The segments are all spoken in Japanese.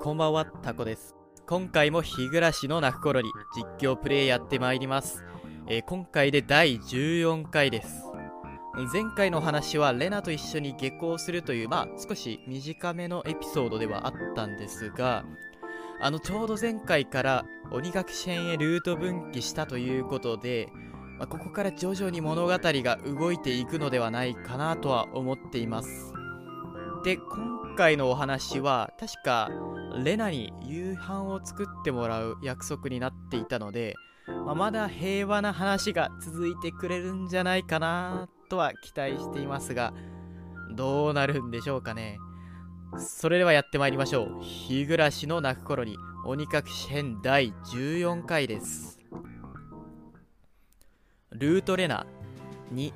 こんばんは、タコです。今回も日暮らしの泣く頃に実況プレイやってまいります。えー今回で第14回です。前回の話はレナと一緒に下校するという、まあ少し短めのエピソードではあったんですが、あのちょうど前回から鬼学編へルート分岐したということで、まあここから徐々に物語が動いていくのではないかなとは思っています。で、今回のお話は確かレナに夕飯を作ってもらう約束になっていたので、まあまだ平和な話が続いてくれるんじゃないかなとは期待していますがどうなるんでしょうかね。それではやってまいりましょう。日暮らしの泣く頃に。鬼隠し編第14回です。ルートレナ2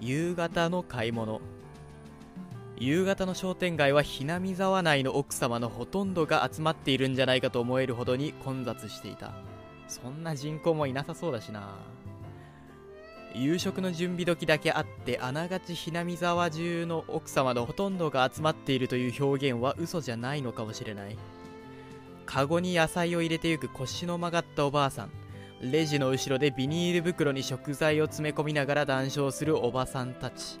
夕方の買い物。夕方の商店街はひなみ沢内の奥様のほとんどが集まっているんじゃないかと思えるほどに混雑していた。そんな人口もいなさそうだしな。夕食の準備時だけあってあながちひなみ沢中の奥様のほとんどが集まっているという表現は嘘じゃないのかもしれない。カゴに野菜を入れてゆく腰の曲がったおばあさん。レジの後ろでビニール袋に食材を詰め込みながら談笑するおばさんたち。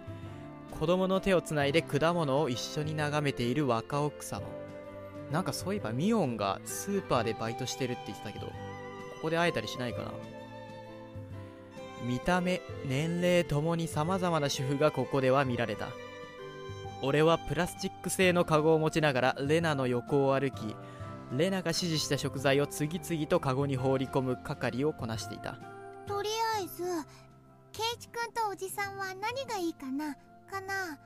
子供の手をつないで果物を一緒に眺めている若奥様。なんかそういえばミオンがスーパーでバイトしてるって言ってたけどここで会えたりしないかな。見た目年齢ともに様々な主婦がここでは見られた。俺はプラスチック製のカゴを持ちながらレナの横を歩きレナが指示した食材を次々とカゴに放り込む係をこなしていた。とりあえずケイチくんとおじさんは何がいいかなかな。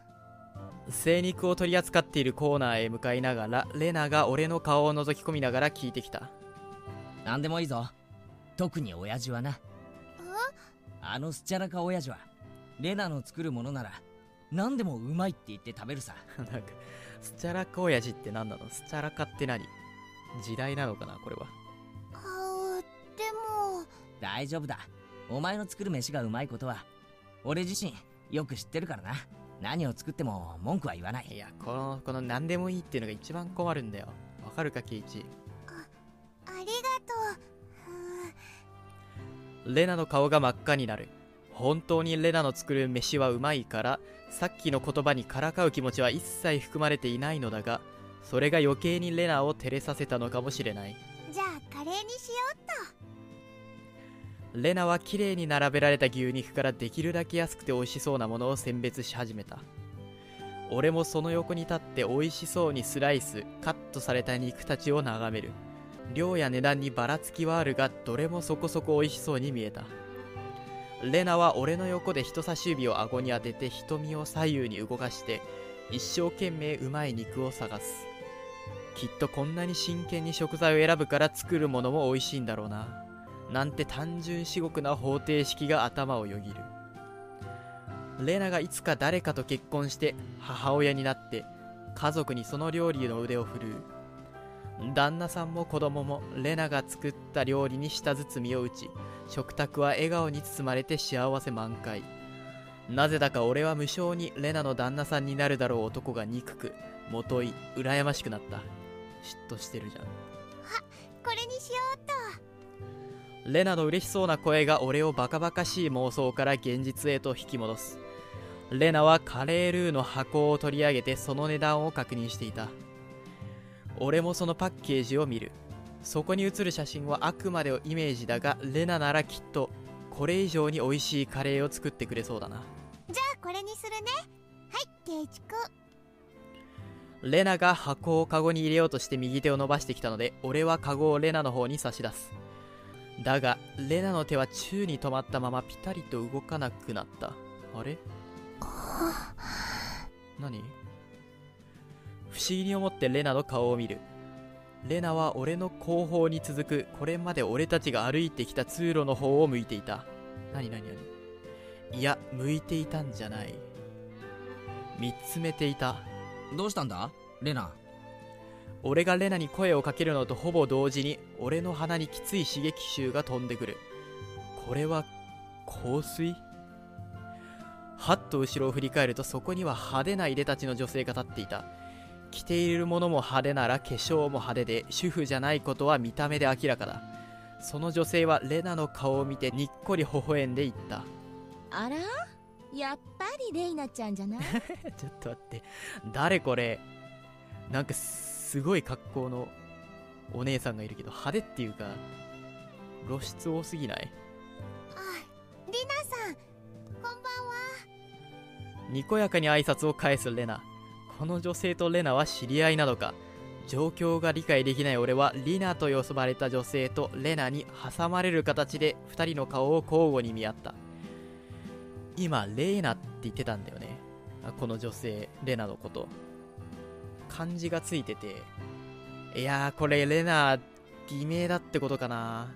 精肉を取り扱っているコーナーへ向かいながらレナが俺の顔を覗き込みながら聞いてきた。何でもいいぞ。特に親父はな。あのスチャラカ親父はレナの作るものなら何でもうまいって言って食べるさ。なんかスチャラカ親父って何なの？スチャラカって何？時代なのかなこれは。あでも。大丈夫だ。お前の作る飯がうまいことは俺自身よく知ってるからな。何を作っても文句は言わない。いやこのこの何でもいいっていうのが一番困るんだよ。わかるかケイチ？ありがとう。レナの顔が真っ赤になる。本当にレナの作る飯はうまいからさっきの言葉にからかう気持ちは一切含まれていないのだがそれが余計にレナを照れさせたのかもしれない。じゃあカレーにしようっレナは綺麗に並べられた牛肉からできるだけ安くて美味しそうなものを選別し始めた。俺もその横に立って美味しそうにスライスカットされた肉たちを眺める。量や値段にばらつきはあるがどれもそこそこ美味しそうに見えた。レナは俺の横で人差し指を顎に当てて瞳を左右に動かして一生懸命うまい肉を探すきっとこんなに真剣に食材を選ぶから作るものも美味しいんだろうな。なんて単純至極な方程式が頭をよぎる。レナがいつか誰かと結婚して母親になって家族にその料理の腕を振るう。旦那さんも子供もレナが作った料理に舌包みを打ち食卓は笑顔に包まれて幸せ満開。なぜだか俺は無性にレナの旦那さんになるだろう男が憎くもとい羨ましくなった。嫉妬してるじゃん。これにしようっと。レナの嬉しそうな声が俺をバカバカしい妄想から現実へと引き戻す。レナはカレールーの箱を取り上げてその値段を確認していた。俺もそのパッケージを見る。そこに写る写真はあくまでイメージだがレナならきっとこれ以上に美味しいカレーを作ってくれそうだな。じゃあこれにするね。はいケイチくんレナが箱をカゴに入れようとして右手を伸ばしてきたので俺はカゴをレナの方に差し出す。だがレナの手は宙に止まったままピタリと動かなくなった。あれ？何？不思議に思ってレナの顔を見る。レナは俺の後方に続くこれまで俺たちが歩いてきた通路の方を向いていた。何何何？いや向いていたんじゃない。見つめていた。どうしたんだ？レナ。俺がレナに声をかけるのとほぼ同時に俺の鼻にきつい刺激臭が飛んでくる。これは香水？はっと後ろを振り返るとそこには派手ないでたちの女性が立っていた。着ているものも派手なら化粧も派手で主婦じゃないことは見た目で明らかだ。その女性はレナの顔を見てにっこり微笑んで言った。あら？やっぱりレイナちゃんじゃない？ちょっと待って誰これ？なんかすごい格好のお姉さんがいるけど派手っていうか露出多すぎない？あリナさんこんばんは。にこやかに挨拶を返すレナ。この女性とレナは知り合いなのか？状況が理解できない俺はリナと呼ばれた女性とレナに挟まれる形で2人の顔を交互に見合った今レイナって言ってたんだよね。あこの女性レナのこと。漢字がついてていやーこれレナ偽名だってことかな。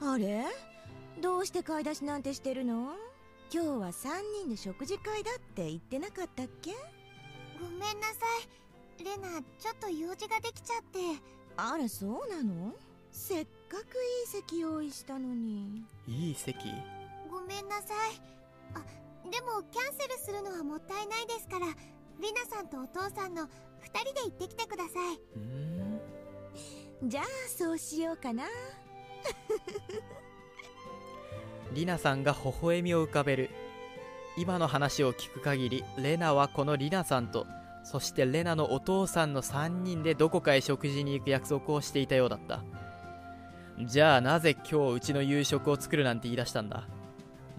あれ？どうして買い出しなんてしてるの？今日は3人で食事会だって言ってなかったっけ？ごめんなさい。レナちょっと用事ができちゃって。あらそうなの？せっかくいい席用意したのに。いい席？ごめんなさいキャンセルするのはもったいないですからリナさんとお父さんの2人で行ってきてください。うーん？じゃあそうしようかな。リナさんが微笑みを浮かべる。今の話を聞く限りレナはこのリナさんとそしてレナのお父さんの3人でどこかへ食事に行く約束をしていたようだった。じゃあなぜ今日うちの夕食を作るなんて言い出したんだ？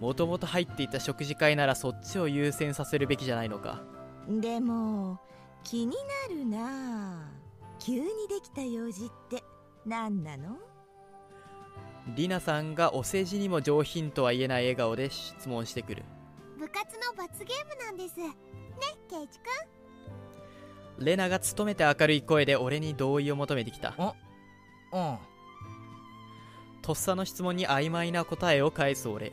もともと入っていた食事会ならそっちを優先させるべきじゃないのか。でも気になるな急にできた用事って何なの？リナさんがお世辞にも上品とは言えない笑顔で質問してくる。部活の罰ゲームなんです。ねケイチくんレナが努めて明るい声で俺に同意を求めてきた。うん。とっさの質問に曖昧な答えを返す俺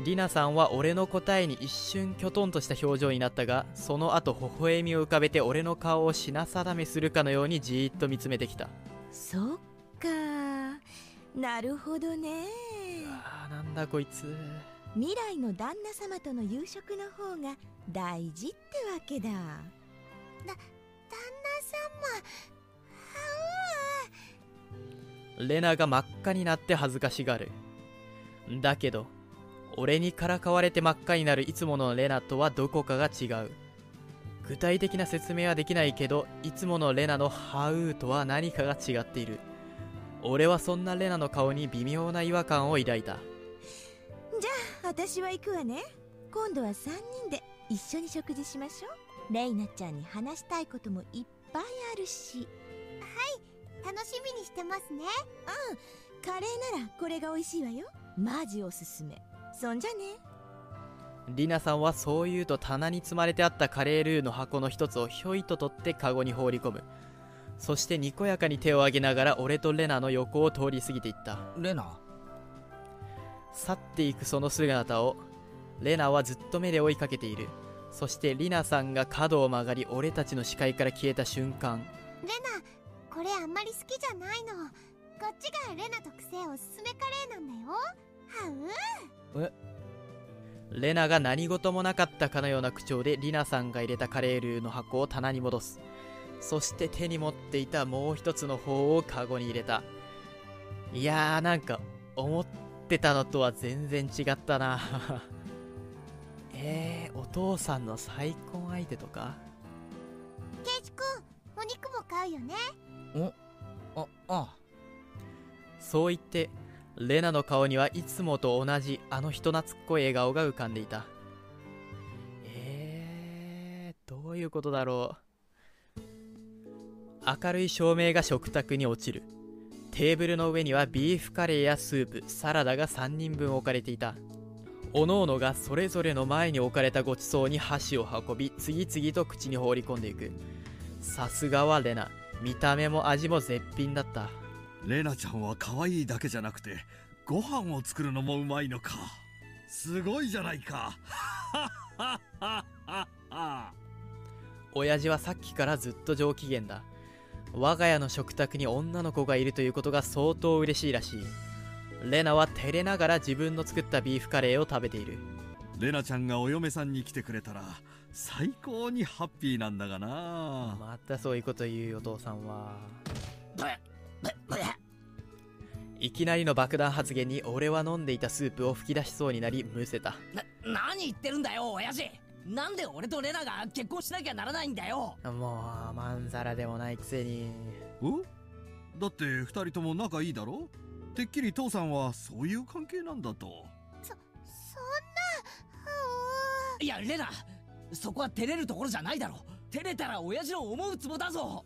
リナさんは俺の答えに一瞬きょとんとした表情になったがその後微笑みを浮かべて俺の顔を品定めするかのようにじーっと見つめてきた。そっか。なるほどね。あーなんだこいつ。未来の旦那様との夕食の方が大事ってわけだ。旦那様レナが真っ赤になって恥ずかしがる。だけど俺にからかわれて真っ赤になるいつものレナとはどこかが違う。具体的な説明はできないけどいつものレナのハウーとは何かが違っている。俺はそんなレナの顔に微妙な違和感を抱いた。私は行くわね。今度は3人で一緒に食事しましょう。レイナちゃんに話したいこともいっぱいあるし。楽しみにしてますね。カレーならこれが美味しいわよ。マジおすすめそんじゃね。リナさんはそう言うと棚に積まれてあったカレールーの箱の一つをひょいと取ってカゴに放り込む。そしてにこやかに手を挙げながら俺とレナの横を通り過ぎていった。レナ？去っていくその姿をレナはずっと目で追いかけている。そしてリナさんが角を曲がり俺たちの視界から消えた瞬間。レナこれあんまり好きじゃないの。こっちがレナ特製おすすめカレーなんだよ。ハウレナが何事もなかったかのような口調でリナさんが入れたカレールーの箱を棚に戻す。そして手に持っていたもう一つの方をカゴに入れた。いやーなんか思ってたのとは全然違ったな。えー、お父さんの再婚相手とか？ケイチくんお肉も買うよね。ああ。そう言ってレナの顔にはいつもと同じあの人懐っこい笑顔が浮かんでいた。えー、どういうことだろう。明るい照明が食卓に落ちる。テーブルの上にはビーフカレーやスープサラダが3人分置かれていた。おのおのがそれぞれの前に置かれたごちそうに箸を運び次々と口に放り込んでいく。さすがはレナ。見た目も味も絶品だった。レナちゃんは可愛いだけじゃなくてご飯を作るのもうまいのか。すごいじゃないか。親父はさっきからずっと上機嫌だ。我が家の食卓に女の子がいるということが相当嬉しいらしい。レナは照れながら自分の作ったビーフカレーを食べている。レナちゃんがお嫁さんに来てくれたら最高にハッピーなんだがな。またそういうこと言うよお父さんはいきなりの爆弾発言に俺は飲んでいたスープを吹き出しそうになりむせた。な何言ってるんだよ親父。なんで俺とレナが結婚しなきゃならないんだよ。もうまんざらでもないくせに。お？だって二人とも仲いいだろ？てっきり父さんはそういう関係なんだと。そそんな。いやレナそこは照れるところじゃないだろ。照れたら親父の思うツボだぞ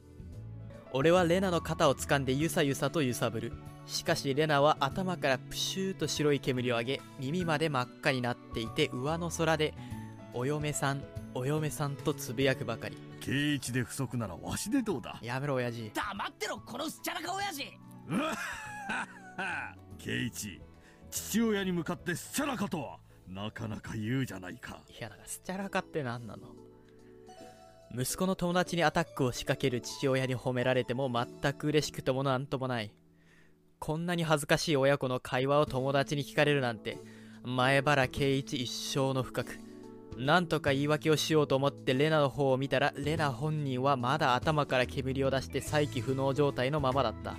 俺はレナの肩を掴んでゆさゆさと揺さぶる。しかしレナは頭からプシューと白い煙を上げ耳まで真っ赤になっていて上の空で「お嫁さんお嫁さん」とつぶやくばかり。圭一で不足ならわしでどうだ？やめろ親父。黙ってろこのすっちゃらか親父。うわっはっは圭一父親に向かってスチャラかとはなかなか言うじゃないか。いやだからスチャラカって何なの？息子の友達にアタックを仕掛ける父親に褒められても全く嬉しくともなんともない。こんなに恥ずかしい親子の会話を友達に聞かれるなんて前原圭一一生の深くなんとか言い訳をしようと思ってレナの方を見たらレナ本人はまだ頭から煙を出して再起不能状態のままだった。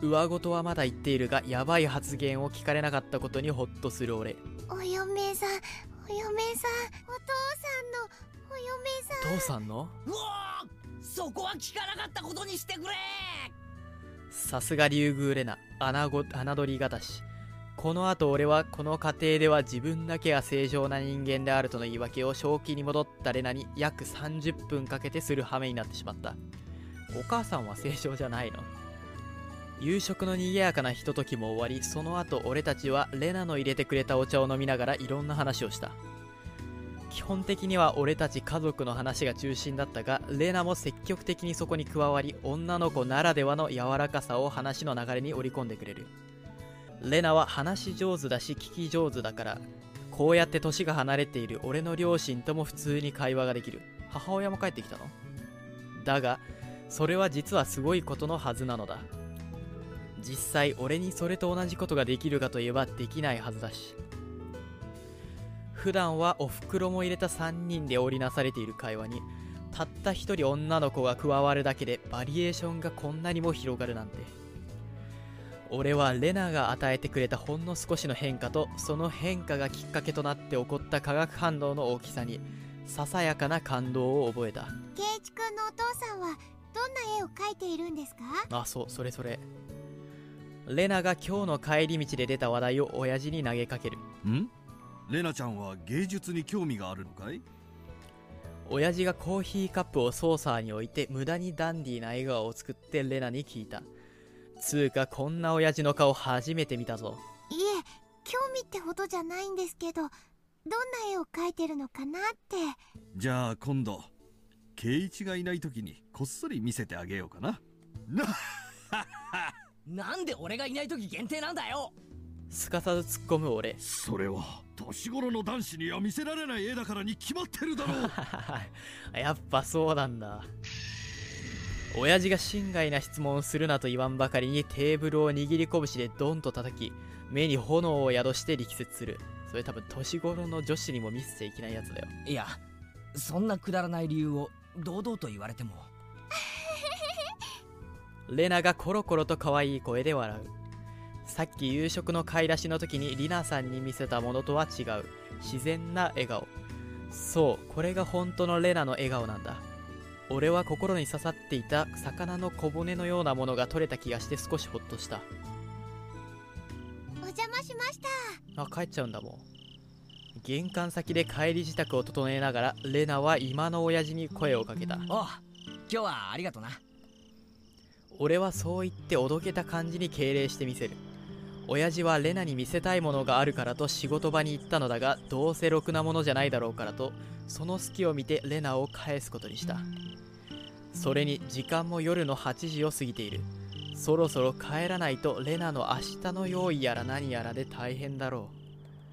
上事はまだ言っているがヤバい発言を聞かれなかったことにホッとする俺。お嫁さんお嫁さんお父さんのお嫁さん。父さんの？うわーそこは聞かなかったことにしてくれ。さすが竜宮レナ。穴ご侮りがたし。この後俺はこの過程では自分だけが正常な人間であるとの言い訳を正気に戻ったレナに約30分かけてする羽目になってしまった。お母さんは正常じゃないの。夕食の賑やかなひとときも終わりその後俺たちはレナの入れてくれたお茶を飲みながらいろんな話をした基本的には俺たち家族の話が中心だったがレナも積極的にそこに加わり女の子ならではの柔らかさを話の流れに織り込んでくれる。レナは話し上手だし聞き上手だからこうやって年が離れている俺の両親とも普通に会話ができる。母親も帰ってきたの？だがそれは実はすごいことのはずなのだ。実際俺にそれと同じことができるかといえばできないはずだし。普段はお袋も入れた3人で織りなされている会話にたった一人女の子が加わるだけでバリエーションがこんなにも広がるなんて。俺はレナが与えてくれたほんの少しの変化とその変化がきっかけとなって起こった化学反応の大きさにささやかな感動を覚えた。圭一くんのお父さんはどんな絵を描いているんですか？あそうそれそれ。レナが今日の帰り道で出た話題を親父に投げかける。ん？レナちゃんは芸術に興味があるのかい？親父がコーヒーカップをソーサーに置いて無駄にダンディーな笑顔を作ってレナに聞いた。つうかこんな親父の顔初めて見たぞ。いえ興味ってほどじゃないんですけどどんな絵を描いてるのかなって。じゃあ今度圭一がいない時にこっそり見せてあげようかなな。なんで俺がいない時限定なんだよすかさず突っ込む俺。それは年頃の男子には見せられない絵だからに決まってるだろう。やっぱそうなんだ。親父が心外な質問をするなと言わんばかりにテーブルを握り拳でドンと叩き目に炎を宿して力説する。それ多分年頃の女子にも見せちゃいけないやつだよ。いやそんなくだらない理由を堂々と言われても。レナがコロコロと可愛い声で笑うさっき夕食の買い出しの時にリナさんに見せたものとは違う。自然な笑顔。そうこれが本当のレナの笑顔なんだ。俺は心に刺さっていた魚の小骨のようなものが取れた気がして少しホッとした。お邪魔しました。あ帰っちゃうんだもん。玄関先で帰り支度を整えながらレナは今の親父に声をかけた。おう今日はありがとな。俺はそう言っておどけた感じに敬礼してみせる親父はレナに見せたいものがあるからと仕事場に行ったのだがどうせろくなものじゃないだろうからとその隙を見てレナを返すことにした。それに時間も夜の8時を過ぎている。そろそろ帰らないとレナの明日の用意やら何やらで大変だろ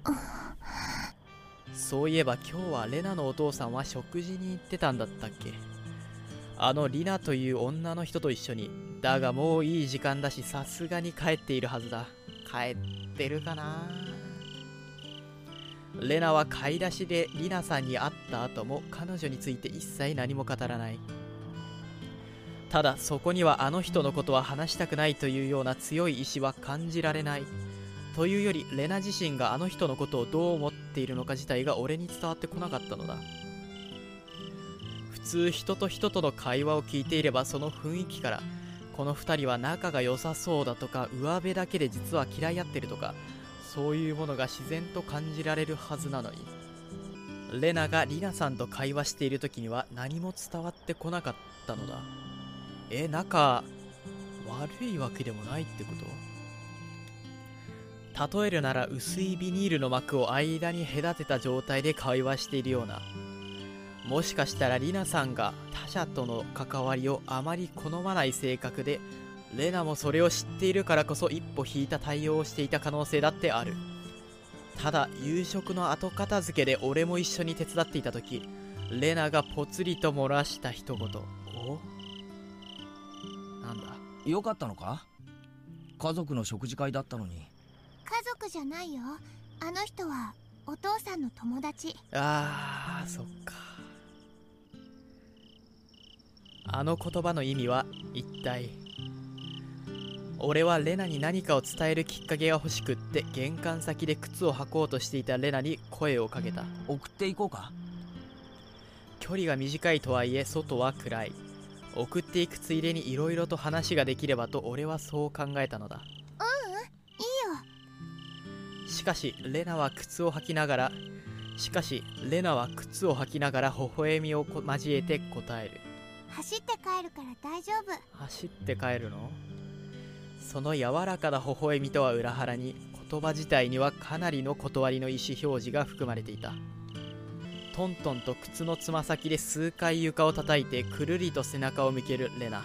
う。そういえば今日はレナのお父さんは食事に行ってたんだったっけ。あのリナという女の人と一緒に。だがもういい時間だしさすがに帰っているはずだ。帰ってるかな。レナは買い出しでリナさんに会った後も彼女について一切何も語らない。ただそこにはあの人のことは話したくないというような強い意志は感じられない。というよりレナ自身があの人のことをどう思っているのか自体が俺に伝わってこなかったのだ。普通人と人との会話を聞いていればその雰囲気からこの2人は仲が良さそうだとか上辺だけで実は嫌い合ってるとかそういうものが自然と感じられるはずなのに。レナがリナさんと会話している時には何も伝わってこなかったのだ。え仲悪いわけでもないってこと？例えるなら薄いビニールの膜を間に隔てた状態で会話しているような。もしかしたらリナさんが他者との関わりをあまり好まない性格でレナもそれを知っているからこそ一歩引いた対応をしていた可能性だってある。ただ夕食の後片付けで俺も一緒に手伝っていた時レナがぽつりと漏らした一言。お？なんだ？よかったのか？家族の食事会だったのに。家族じゃないよ。あの人はお父さんの友達。あーそっかあの言葉の意味は一体？俺はレナに何かを伝えるきっかけが欲しくって玄関先で靴を履こうとしていたレナに声をかけた。送っていこうか。距離が短いとはいえ外は暗い。送っていくついでに色々と話ができればと俺はそう考えたのだ。いいよ。しかしレナは靴を履きながらしかしレナは靴を履きながら微笑みをこ交えて答える走って帰るから大丈夫。走って帰るの？その柔らかな微笑みとは裏腹に言葉自体にはかなりの断りの意思表示が含まれていた。トントンと靴のつま先で数回床を叩いてくるりと背中を向けるレナ。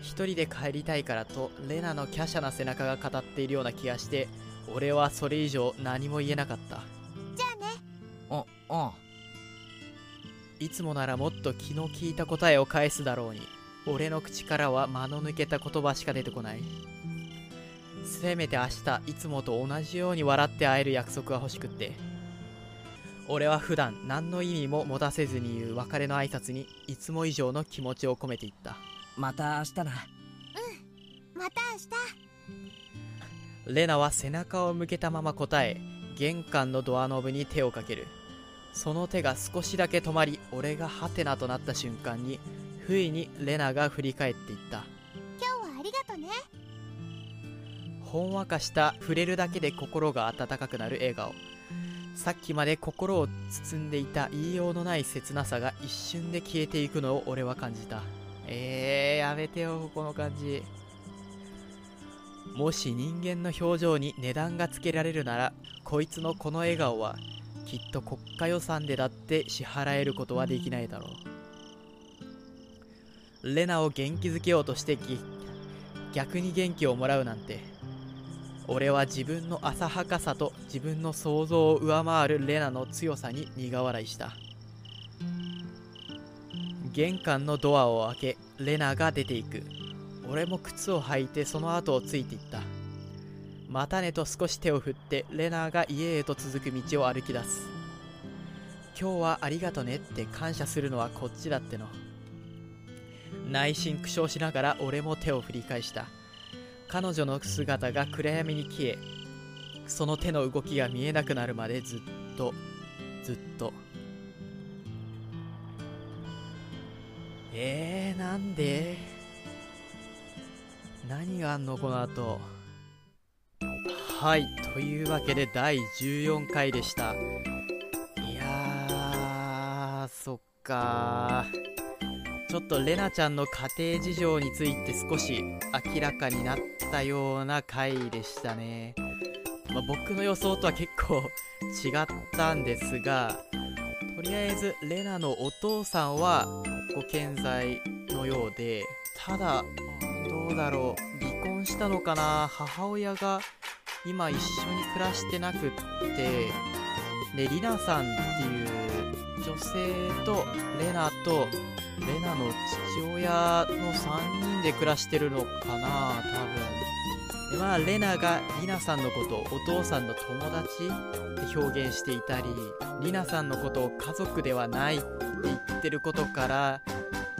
一人で帰りたいからとレナの華奢な背中が語っているような気がして俺はそれ以上何も言えなかった。じゃあね。ああいつもならもっと気の利いた答えを返すだろうに。俺の口からは間の抜けた言葉しか出てこない。せめて明日いつもと同じように笑って会える約束が欲しくって。俺は普段何の意味も持たせずに言う別れの挨拶にいつも以上の気持ちを込めていった。また明日なまた明レナは背中を向けたまま答え玄関のドアノブに手をかけるその手が少しだけ止まり俺がハテナとなった瞬間に不意にレナが振り返っていった。日今日はありがとね。ほんわかした触れるだけで心が温かくなる笑顔。さっきまで心を包んでいた言いようのない切なさが一瞬で消えていくのを俺は感じた。えー、やめてよこの感じ。もし人間の表情に値段がつけられるならこいつのこの笑顔はきっと国家予算でだって支払えることはできないだろう。レナを元気づけようとしてぎ逆に元気をもらうなんて俺は自分の浅はかさと自分の想像を上回るレナの強さに苦笑いした。玄関のドアを開けレナが出ていく。俺も靴を履いてその後をついていった。またねと少し手を振ってレナーが家へと続く道を歩き出す。今日はありがとねって感謝するのはこっちだっての。内心苦笑しながら俺も手を振り返した。彼女の姿が暗闇に消えその手の動きが見えなくなるまでずっとずっと。えー、なんで？何があんのこの後？はいというわけで第14回でした。いやーそっか。ちょっとレナちゃんの家庭事情について少し明らかになったような回でしたね、まあ、僕の予想とは結構違ったんですがとりあえずレナのお父さんはご健在のようでただどうだろう離婚したのかな母親が今一緒に暮らしてなくってでリナさんっていう女性とレナとレナの父親の3人で暮らしてるのかな多分。でまあレナがリナさんのことをお父さんの友達って表現していたりリナさんのことを家族ではないって言ってることから、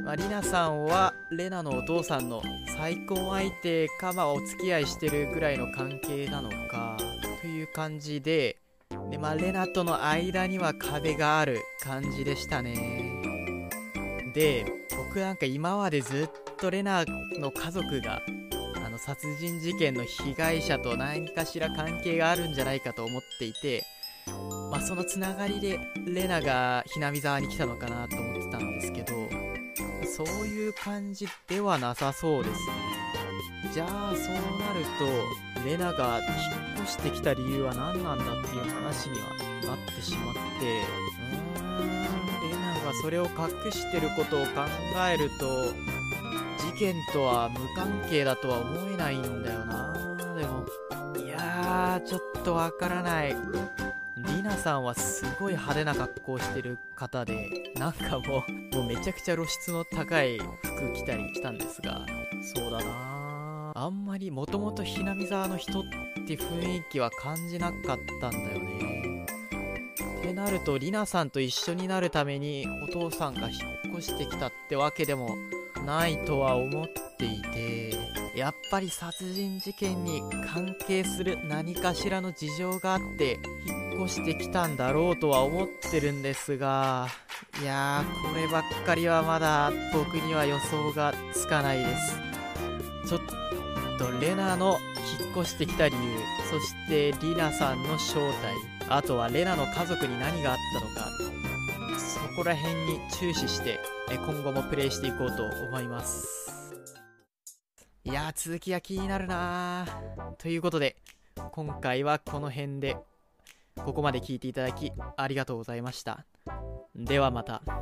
まあ、リナさんはレナのお父さんの再婚相手かまあお付き合いしてるぐらいの関係なのかという感じででまあレナとの間には壁がある感じでしたね。で僕なんか今までずっとレナの家族があの殺人事件の被害者と何かしら関係があるんじゃないかと思っていて、まあ、そのつながりでレナがひなみ沢に来たのかなと思ってたんですけどそういう感じではなさそうですね。じゃあそうなるとレナが引っ越してきた理由は何なんだっていう話にはなってしまって。うーんレナがそれを隠してることを考えると事件とは無関係だとは思えないんだよな。でもいやーちょっとわからない。リナさんはすごい派手な格好してる方でなんかもうもうめちゃくちゃ露出の高い服着たりしたんですがそうだな。あんまりもともとひなみ沢の人って雰囲気は感じなかったんだよね。ってなるとリナさんと一緒になるためにお父さんが引っ越してきたってわけでもないとは思ってていてやっぱり殺人事件に関係する何かしらの事情があって引っ越してきたんだろうとは思ってるんですがいやーこればっかりはまだ僕には予想がつかないです。ちょっとレナの引っ越してきた理由そしてリナさんの正体あとはレナの家族に何があったのかそこら辺に注視して今後もプレイしていこうと思います。いや続きが気になるなー。ということで今回はこの辺でここまで聞いていただきありがとうございました。ではまた「